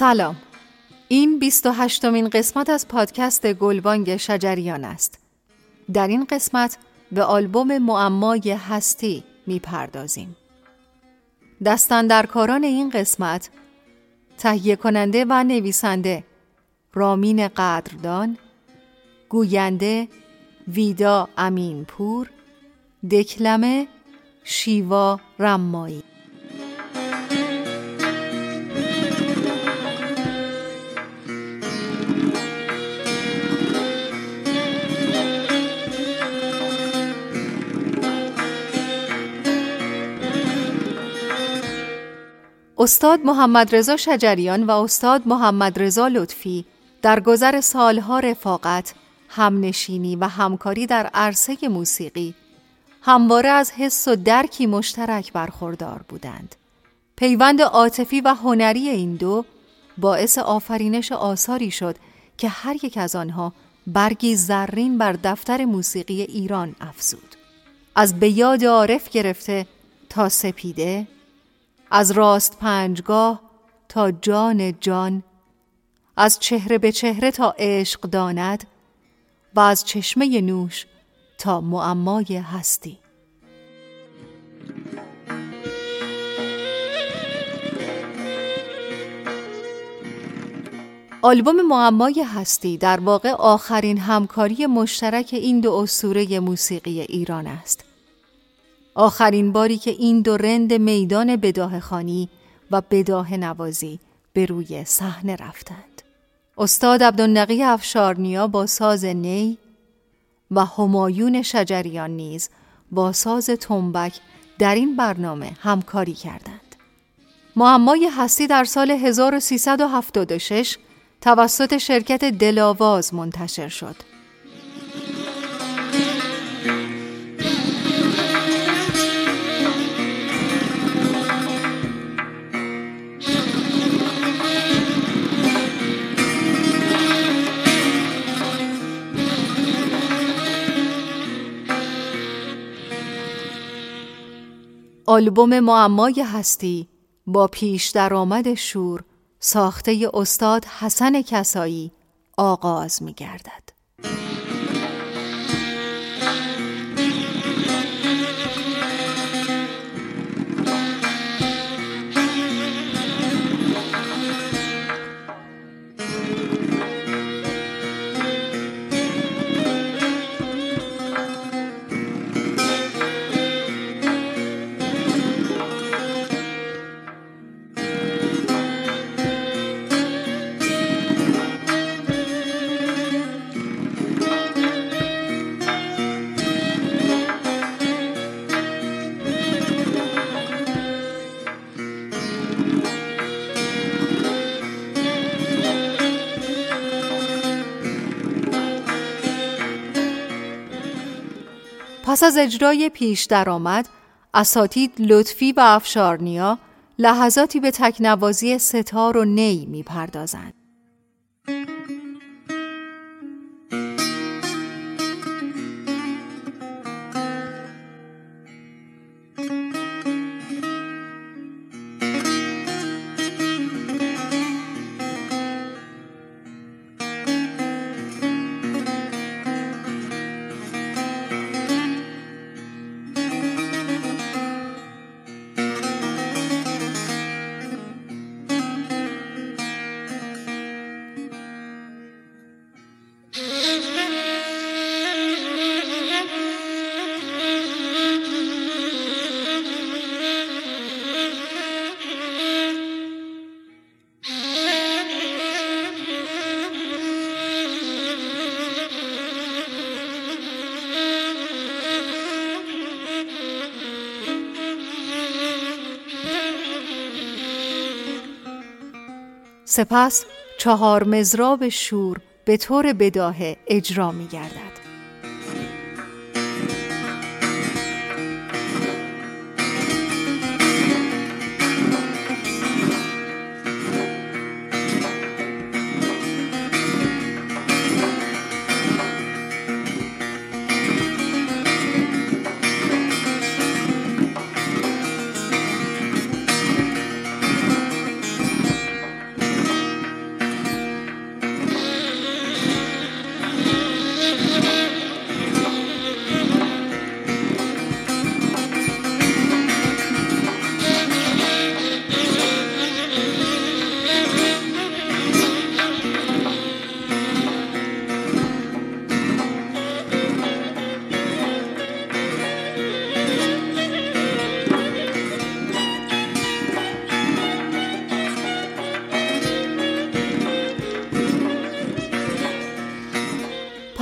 سلام. این 28 مین قسمت از پادکست گلبانگ شجریان است. در این قسمت به آلبوم معمای هستی می‌پردازیم. دستندرکاران این قسمت تهیه کننده و نویسنده رامین قدردان گوینده ویدا امینپور دکلمه شیوا رمایی. استاد محمد رضا شجریان و استاد محمد رضا لطفی در گذر سالها رفاقت، همنشینی و همکاری در عرصه موسیقی همواره از حس و درکی مشترک برخوردار بودند. پیوند عاطفی و هنری این دو باعث آفرینش آثاری شد که هر یک از آنها برگی زرین بر دفتر موسیقی ایران افزود. از به یاد عارف گرفته تا سپیده، از راست پنجگاه تا جان جان از چهره به چهره تا عشق داند و از چشمه نوش تا معمای هستی. آلبوم معمای هستی در واقع آخرین همکاری مشترک این دو اسطوره موسیقی ایران است. آخرین باری که این دو رند میدان بداه خانی و بداه نوازی به روی صحنه رفتند. استاد عبدالنقی افشارنیا با ساز نی و همایون شجریان نیز با ساز تنبک در این برنامه همکاری کردند. معمای هستی در سال 1376 توسط شرکت دلاواز منتشر شد. آلبوم معمای هستی با پیش درآمد شور ساخته استاد حسن کسایی آغاز می گردد. پس از اجرای پیش درآمد اساتید لطفی و افشارنیا لحظاتی به تکنوازی ستار و نی می‌پردازند. سپس چهار مزراب شور به طور بداهه اجرا می گردد.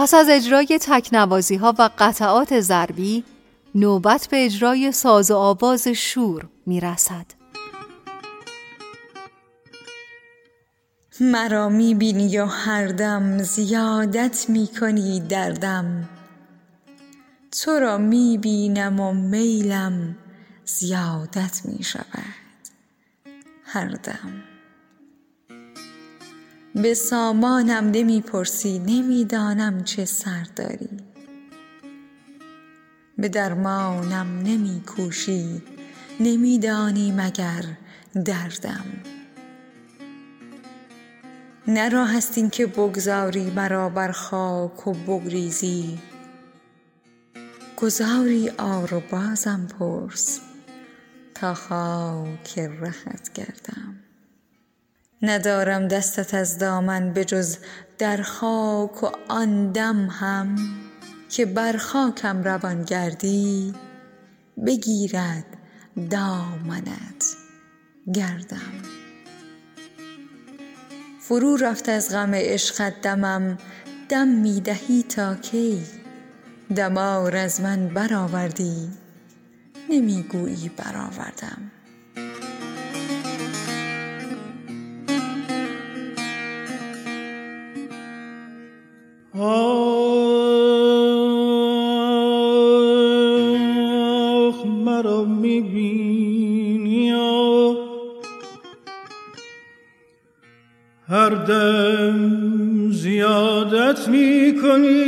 پس از اجرای تکنوازی ها و قطعات ضربی نوبت به اجرای ساز و آواز شور می رسد. مرا می بینی و هر دم زیادت می کنی دردم تو را می بینم و میلم زیادت می شود هر دم به سامانم نمی پرسی نمی‌دانم چه سر داری. به درمانم نمی کوشی نمیدانی مگر دردم. نه راه است این که بگذاری مرا بر خاک و بگریزی. گذاری آر و بازم پرس تا خاک رهت گردم. ندارم دستت از دامن به جز در خاک و آن دم هم که بر خاکم روان گردی بگیرد دامنت گردم. فرو رفت از غم عشقت دمم دم می دهی تا کی؟ دمار از من برآوردی نمی‌گویی برآوردم. آخ مرا می‌بینی هر دم زیادت می‌کنی.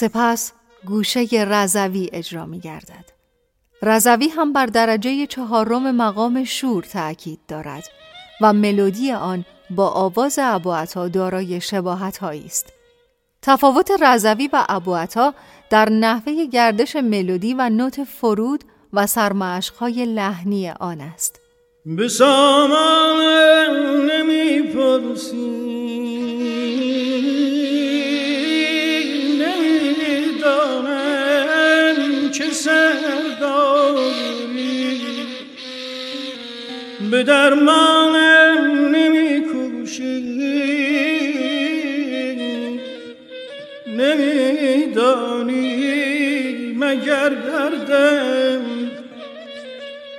سپس گوشه رضوی اجرا می گردد. رضوی هم بر درجه چهارم مقام شور تأکید دارد و ملودی آن با آواز ابوعطا دارای شباهت است. تفاوت رضوی و ابوعطا در نحوه گردش ملودی و نوت فرود و سرمشقهای لحنی آن است. به سامان به درمانم نمی کوشی نمیدانی مگر دردم؟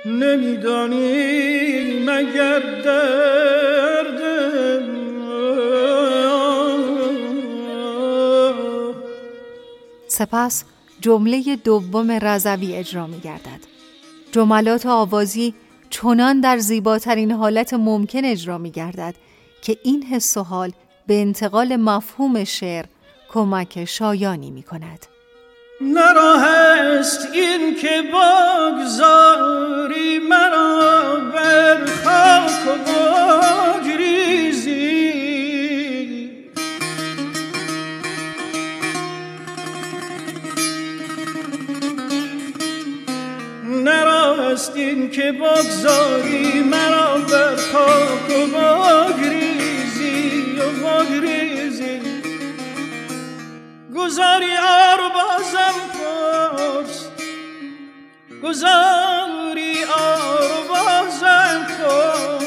نمیدانی مگر دردم؟ سپس جمله دوم رضوی اجرا می گردد. جملات آوازی چنان در زیباترین حالت ممکن اجرا می گردد که این حس و حال به انتقال مفهوم شعر کمک شایانی می کند. نراه است این که بگذاری مرا بر خاک و بگریزی نراست این که بگذاری مرا بر خاک و بگریزی و بگریزی. گذاری آر بازم پرس. گذاری آر بازم پرس.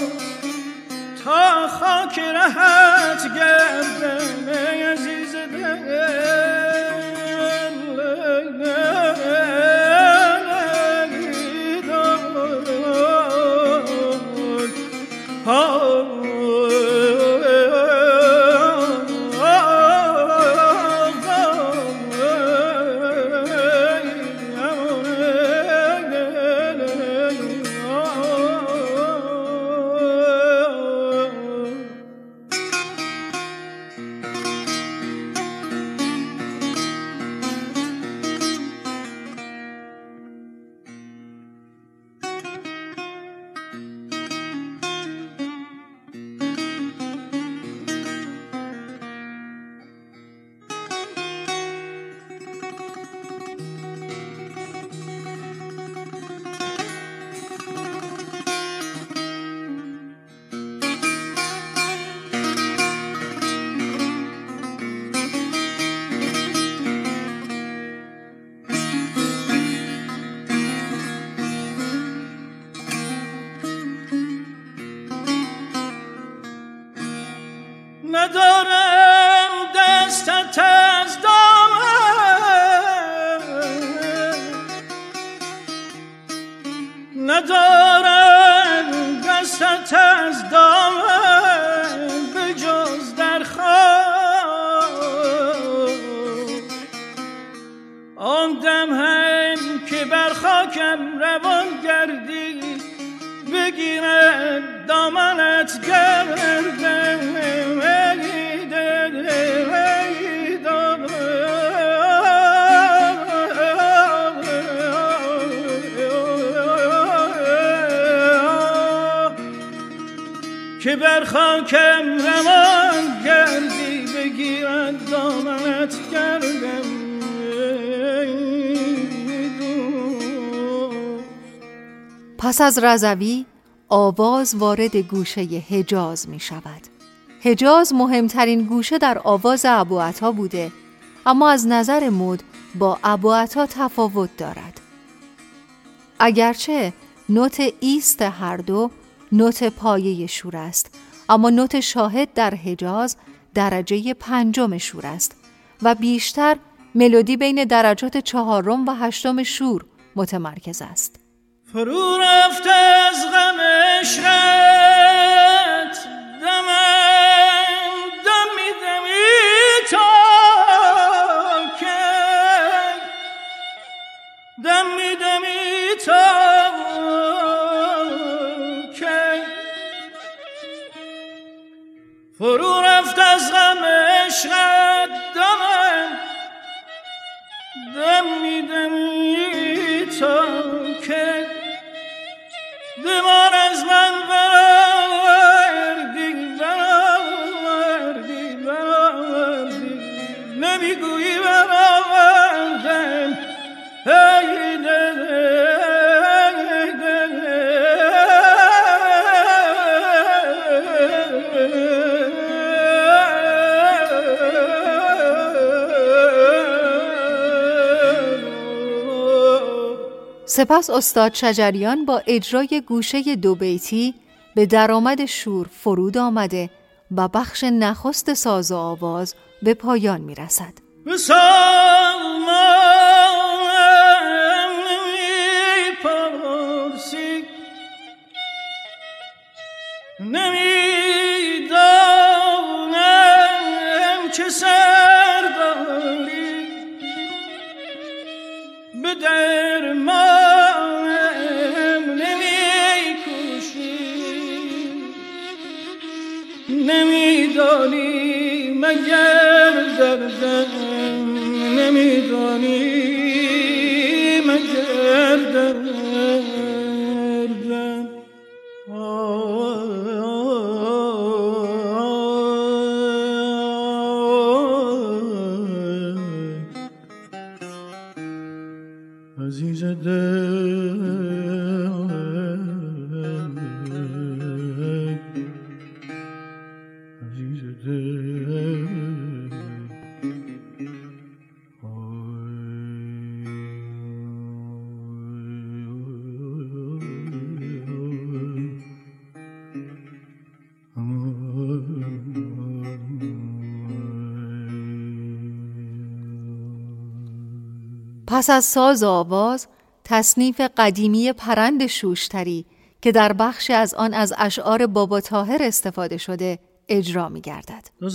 تا خاک رهت گردم عزیز دل. که بر خاکم رمان گردی بگیرد دامنت کردم پس از رضوی آواز وارد گوشه حجاز می شود. حجاز مهمترین گوشه در آواز ابو بوده اما از نظر مد با ابو تفاوت دارد. اگرچه نوت ایست هر دو نوت پایه شور است. اما نوت شاهد در حجاز درجه پنجم شور است و بیشتر ملودی بین درجات چهارم و هشتم شور متمرکز است. فرو رفته از غم فرو رفت از غم عشقت دمم دم میدمی تا که دمار از من بردی سپس استاد شجریان با اجرای گوشه دو بیتی به درآمد شور فرود آمده و بخش نخست ساز و آواز به پایان می رسد. نمیدانی مگر دردم عزیز پس از ساز آواز تصنیف قدیمی پرند شوشتری که در بخشی از آن از اشعار بابا تاهر استفاده شده اجرا می گردد. دو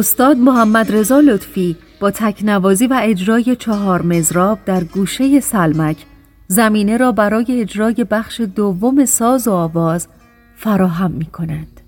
استاد محمد رضا لطفی با تکنوازی و اجرای چهار مزراب در گوشه سلمک زمینه را برای اجرای بخش دوم ساز و آواز فراهم می کنند.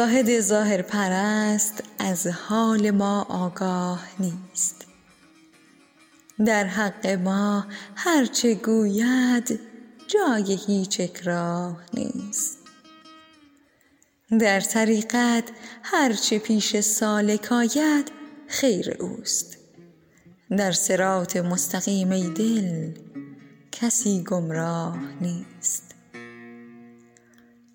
زاهد ظاهر پرست از حال ما آگاه نیست. در حق ما هرچه گوید جای هیچ اکراه نیست. در طریقت هرچه پیش سالک آید خیر اوست. در سرات مستقیم دل کسی گمراه نیست.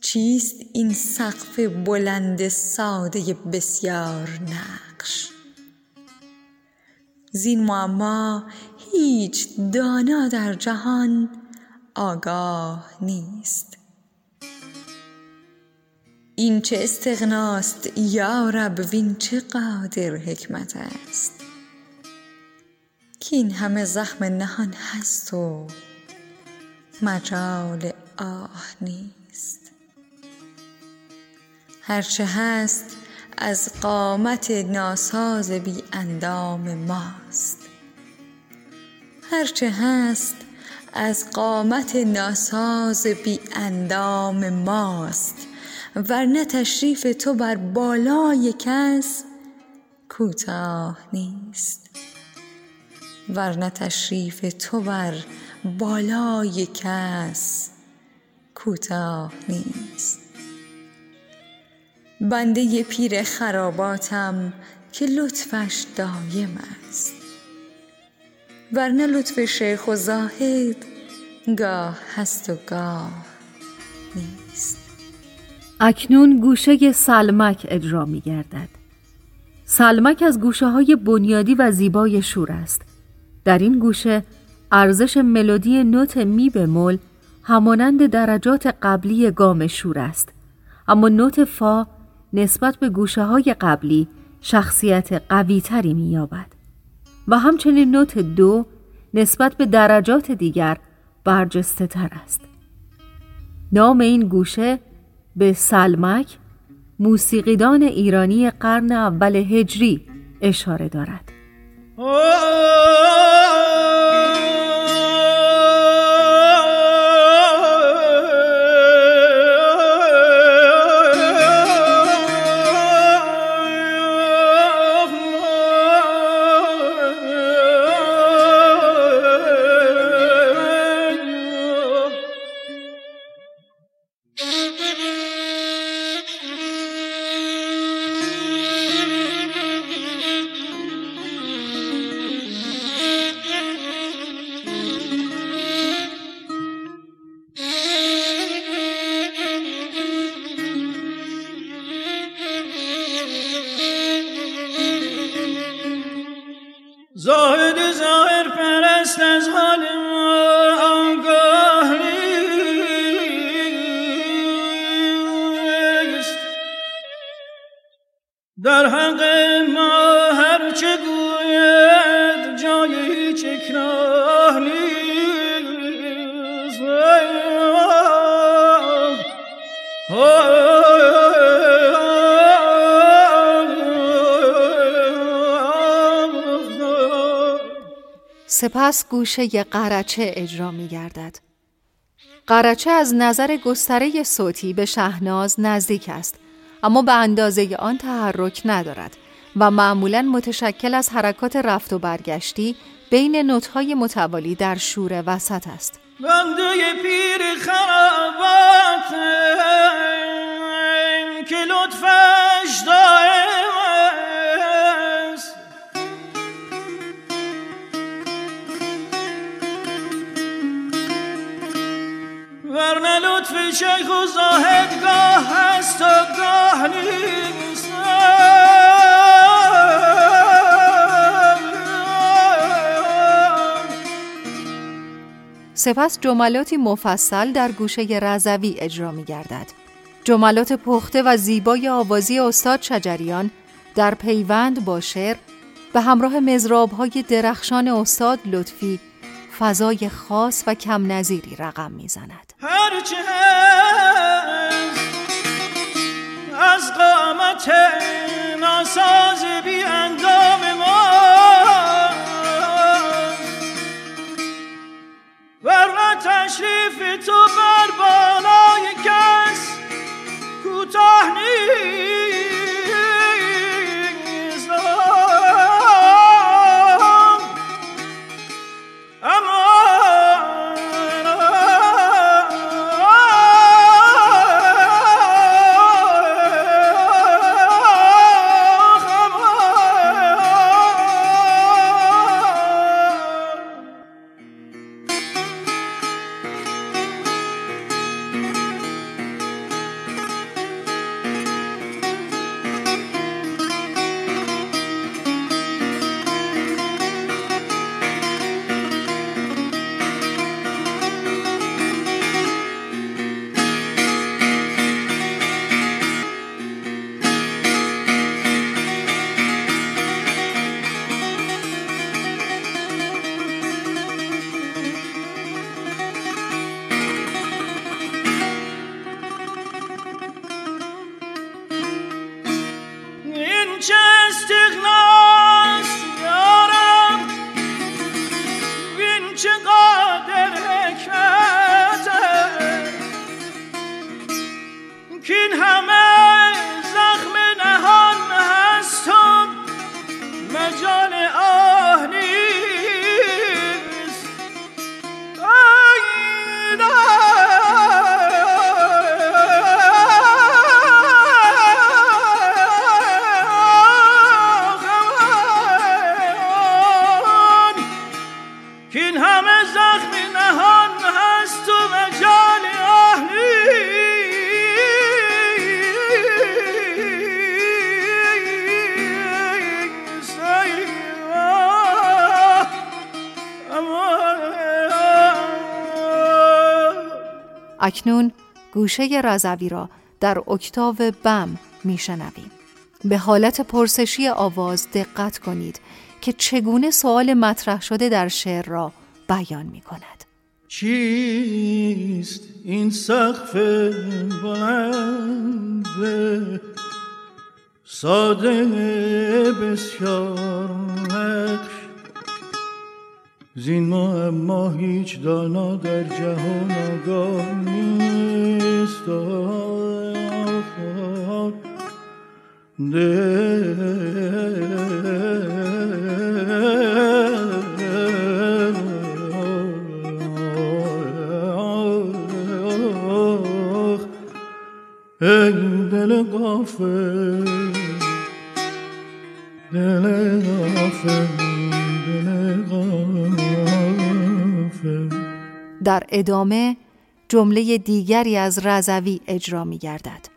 چیست این سقف بلند ساده بسیار نقش؟ زین معما هیچ دانا در جهان آگاه نیست. این چه استغناست یا رب وین چه قادر حکمت است؟ کین همه زخم نهان هست و مجال آه نیست. هرچه هست از قامت ناساز بی اندام ماست. هرچه هست از قامت ناساز بی اندام ماست. ورنه تشریف تو بر بالای کس کوتاه نیست. ورنه تشریف تو بر بالای کس کوتاه نیست. بنده پیر خراباتم که لطفش دایم است ورنه لطف شیخ و زاهد گاه هست و گاه نیست اکنون گوشه سلمک اجرا می گردد. سلمک از گوشه های بنیادی و زیبای شور است. در این گوشه ارزش ملودی نوت می بمول همانند درجات قبلی گام شور است. اما نوت فا نسبت به گوشه های قبلی شخصیت قوی تری می یابد. و همچنین نوت دو نسبت به درجات دیگر برجسته تر است. نام این گوشه به سلمک موسیقیدان ایرانی قرن اول هجری اشاره دارد. در حق ما هر چه گوید جای هیچ اکراه سپس گوشه قرچه اجرا می گردد. قرچه از نظر گستره صوتی به شهناز نزدیک است اما به اندازه آن تحرک ندارد و معمولا متشکل از حرکات رفت و برگشتی بین نوتهای متوالی در شور وسط است. که لطفش دائم شیخ و زاهد گاه هست و گاه نیست سپس جملاتی مفصل در گوشه رضوی اجرا می گردد. جملات پخته و زیبای آوازی استاد شجریان در پیوند با شعر به همراه مزرابهای درخشان استاد لطفی فضای خاص و کم نظیری رقم می‌زند. هرچه از قامت ناساز بی اندام ما ورنه تشریف تو بر just to. اکنون گوشه رضوی را در اکتاو بم میشنویم. به حالت پرسشی آواز دقت کنید که چگونه سوال مطرح شده در شعر را بیان می کند. چیست این سقف بلند ساده بسیار نقش زین ما هیچ دانا در جهان آگاه در ادامه جمله دیگری از رضوی اجرا می گردد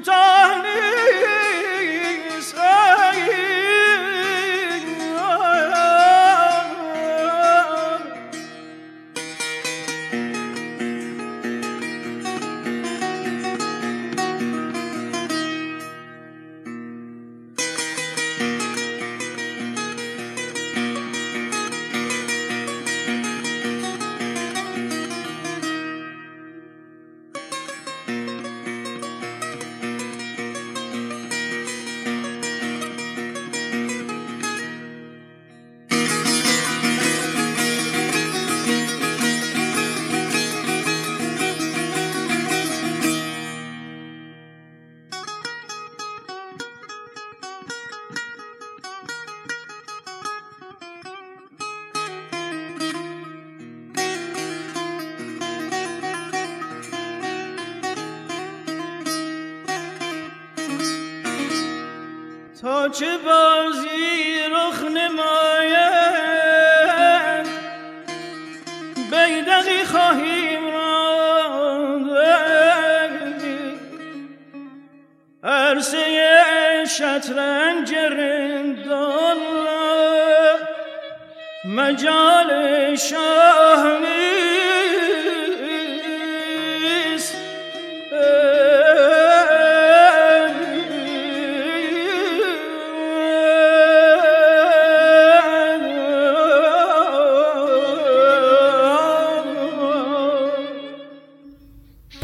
کوتاه نیست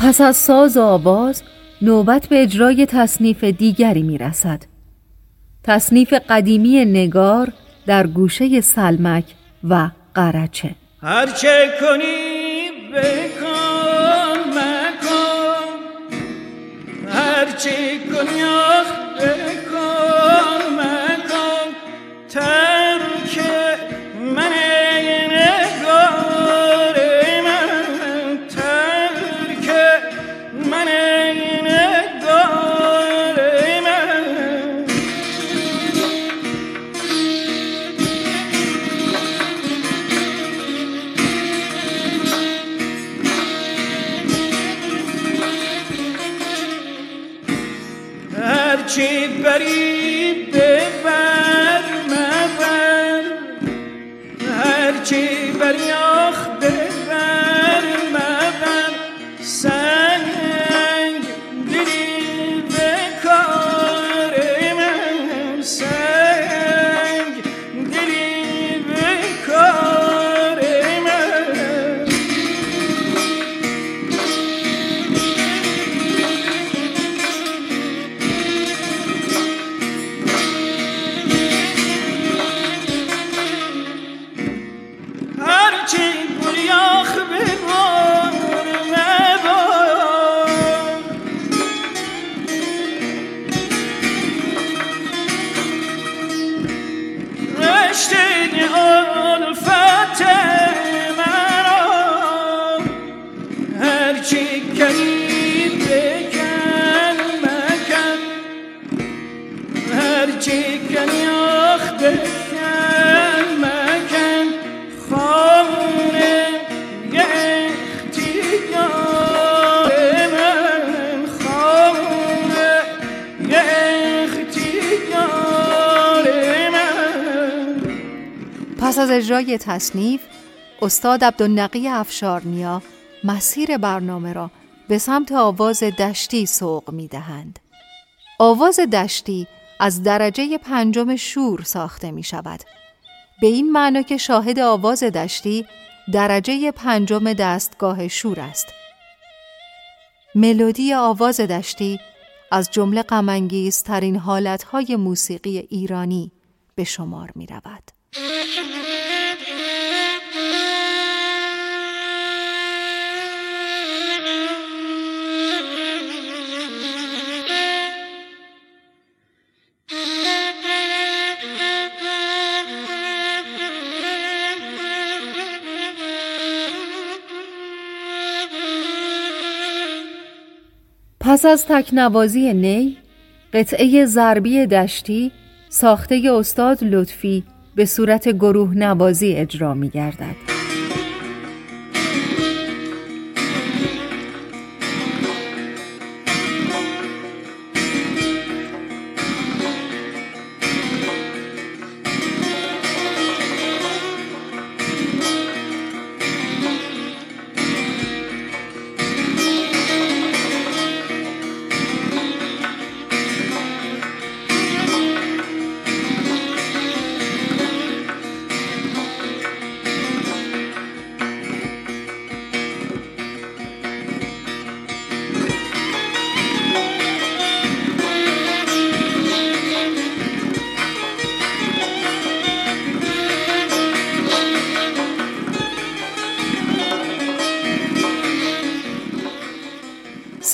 پس از ساز و آواز نوبت به اجرای تصنیف دیگری می رسد. تصنیف قدیمی نگار در گوشه سلمک و قرچه. هرچه کنی بکن مکن. هرچه کنی آخ بکن مکن. اجرای تصنیف استاد عبدالنقی افشارنیا مسیر برنامه را به سمت آواز دشتی سوق می دهند. آواز دشتی از درجه پنجم شور ساخته می شود. به این معنا که شاهد آواز دشتی درجه پنجم دستگاه شور است. ملودی آواز دشتی از جمله غمانگیزترین حالتهای موسیقی ایرانی به شمار می رود. پس از تکنوازی نی قطعه ضربی دشتی ساخته استاد لطفی به صورت گروه نوازی اجرا می گردد.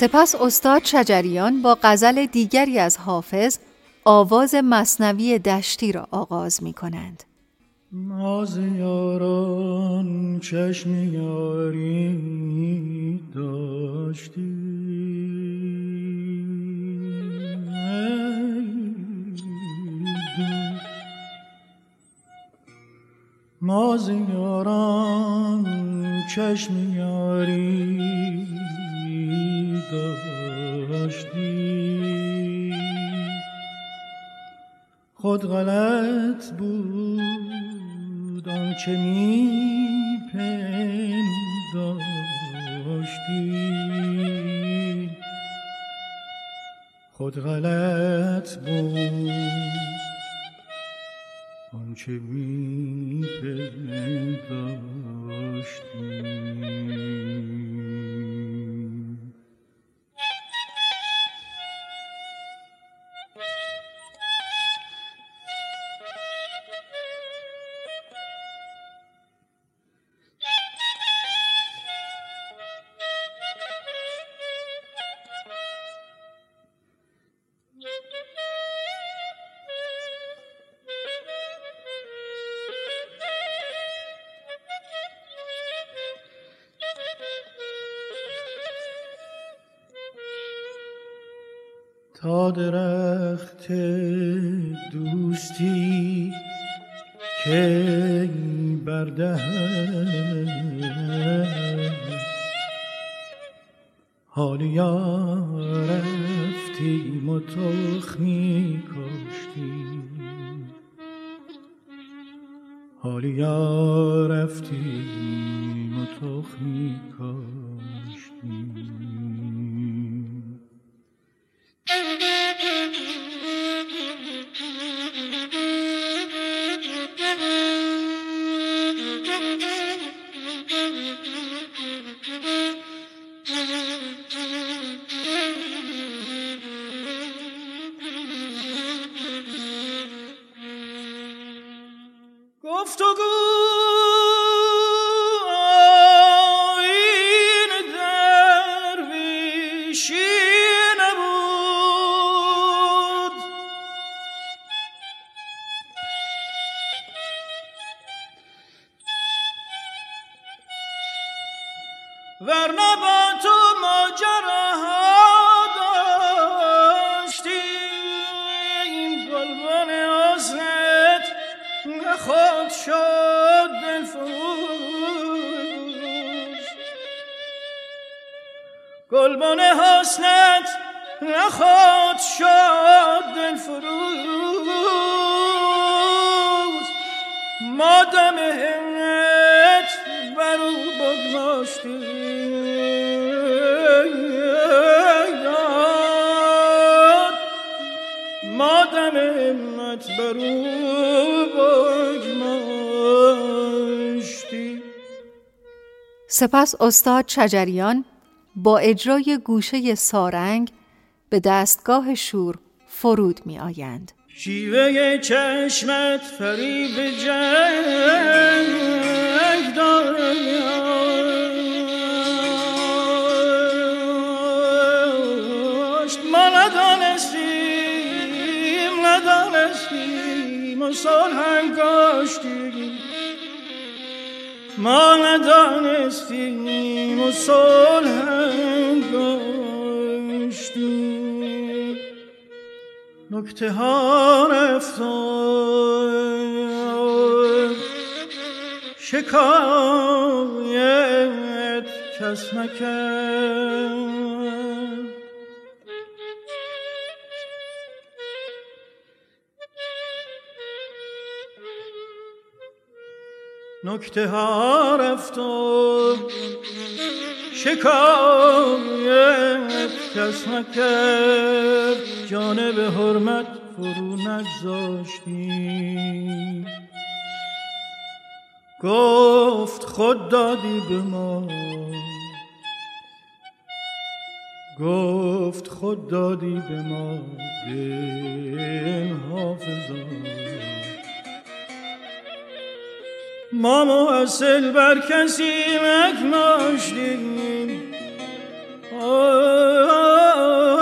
سپس استاد شجریان با غزل دیگری از حافظ آواز مصنوی دشتی را آغاز می کنند. ناز یاران چشم یاری داشتی ماز یاران داشتی. خود غلط بود آنچه می داشتی خود غلط بود آنچه می داشتی درخت دوستی که برده خود شد دلفروز گلبن حسنت نخود شد دلفروز ما دم همت برو بگذاشتیم. ما دم همت برو سپس استاد چجریان با اجرای گوشه سارنگ به دستگاه شور فرود می آیند. شیوه چشمت فریب جنگ داشت ما ندانستیم ندانستیم و صلح گاشتیم ما ندانستیم و صلح گاشتیم نکته ها رفتار شکایت کس نکرد. نکته ها رفت و شکایت کس نکرد. جانب حرمت فرو نگذاشتی گفت خود دادی به ما. گفت خود دادی به ما. دل حافظان ما محصل بر کسی مکناشتیم گفت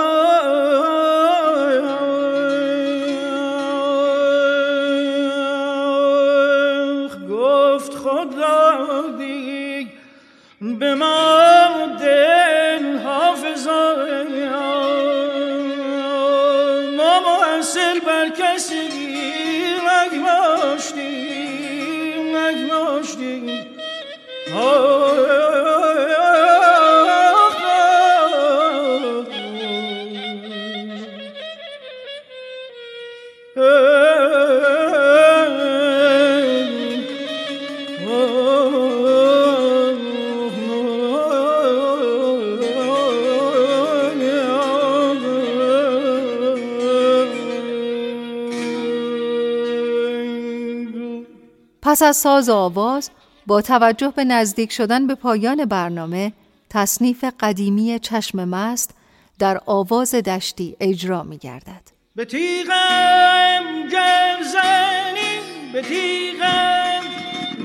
از ساز و آواز با توجه به نزدیک شدن به پایان برنامه تصنیف قدیمی چشم مست در آواز دشتی اجرا می گردد به تیغم گرزنی به تیغم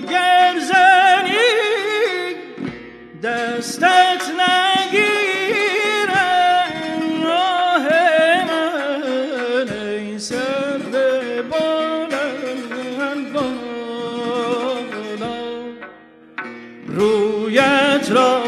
گرزنی دستت wieczór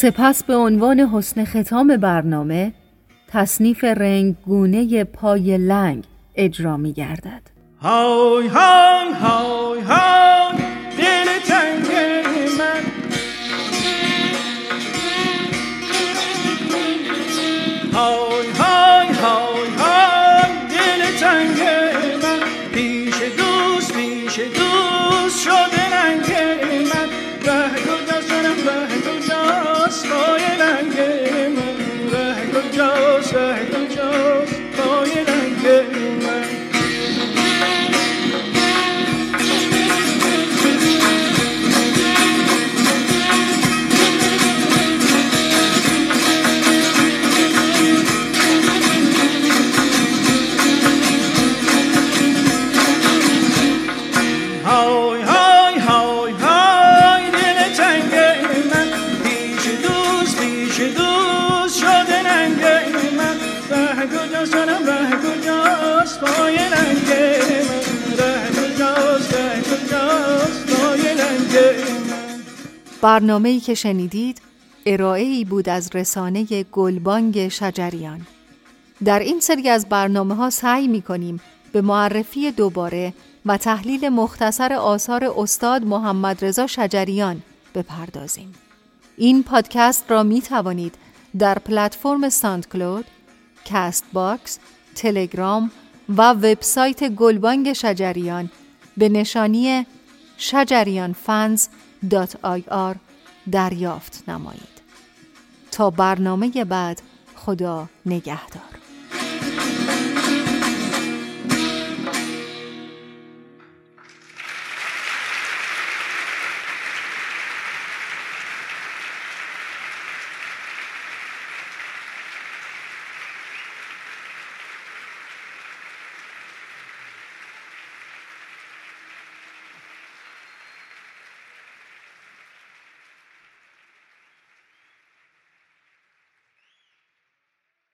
سپس به عنوان حسن ختام برنامه تصنیف رنگگونه پای لنگ اجرا می گردد های های های های دل تنگ من. های برنامه‌ای که شنیدید ارائه ای بود از رسانه گلبانگ شجریان در این سری از برنامه ها سعی می کنیم به معرفی دوباره و تحلیل مختصر آثار استاد محمد رضا شجریان بپردازیم. این پادکست را می توانید در پلتفرم SoundCloud، Castbox، تلگرام و وبسایت گلبانگ شجریان به نشانی دریافت نمایید. تا برنامه بعد خدا نگهدار.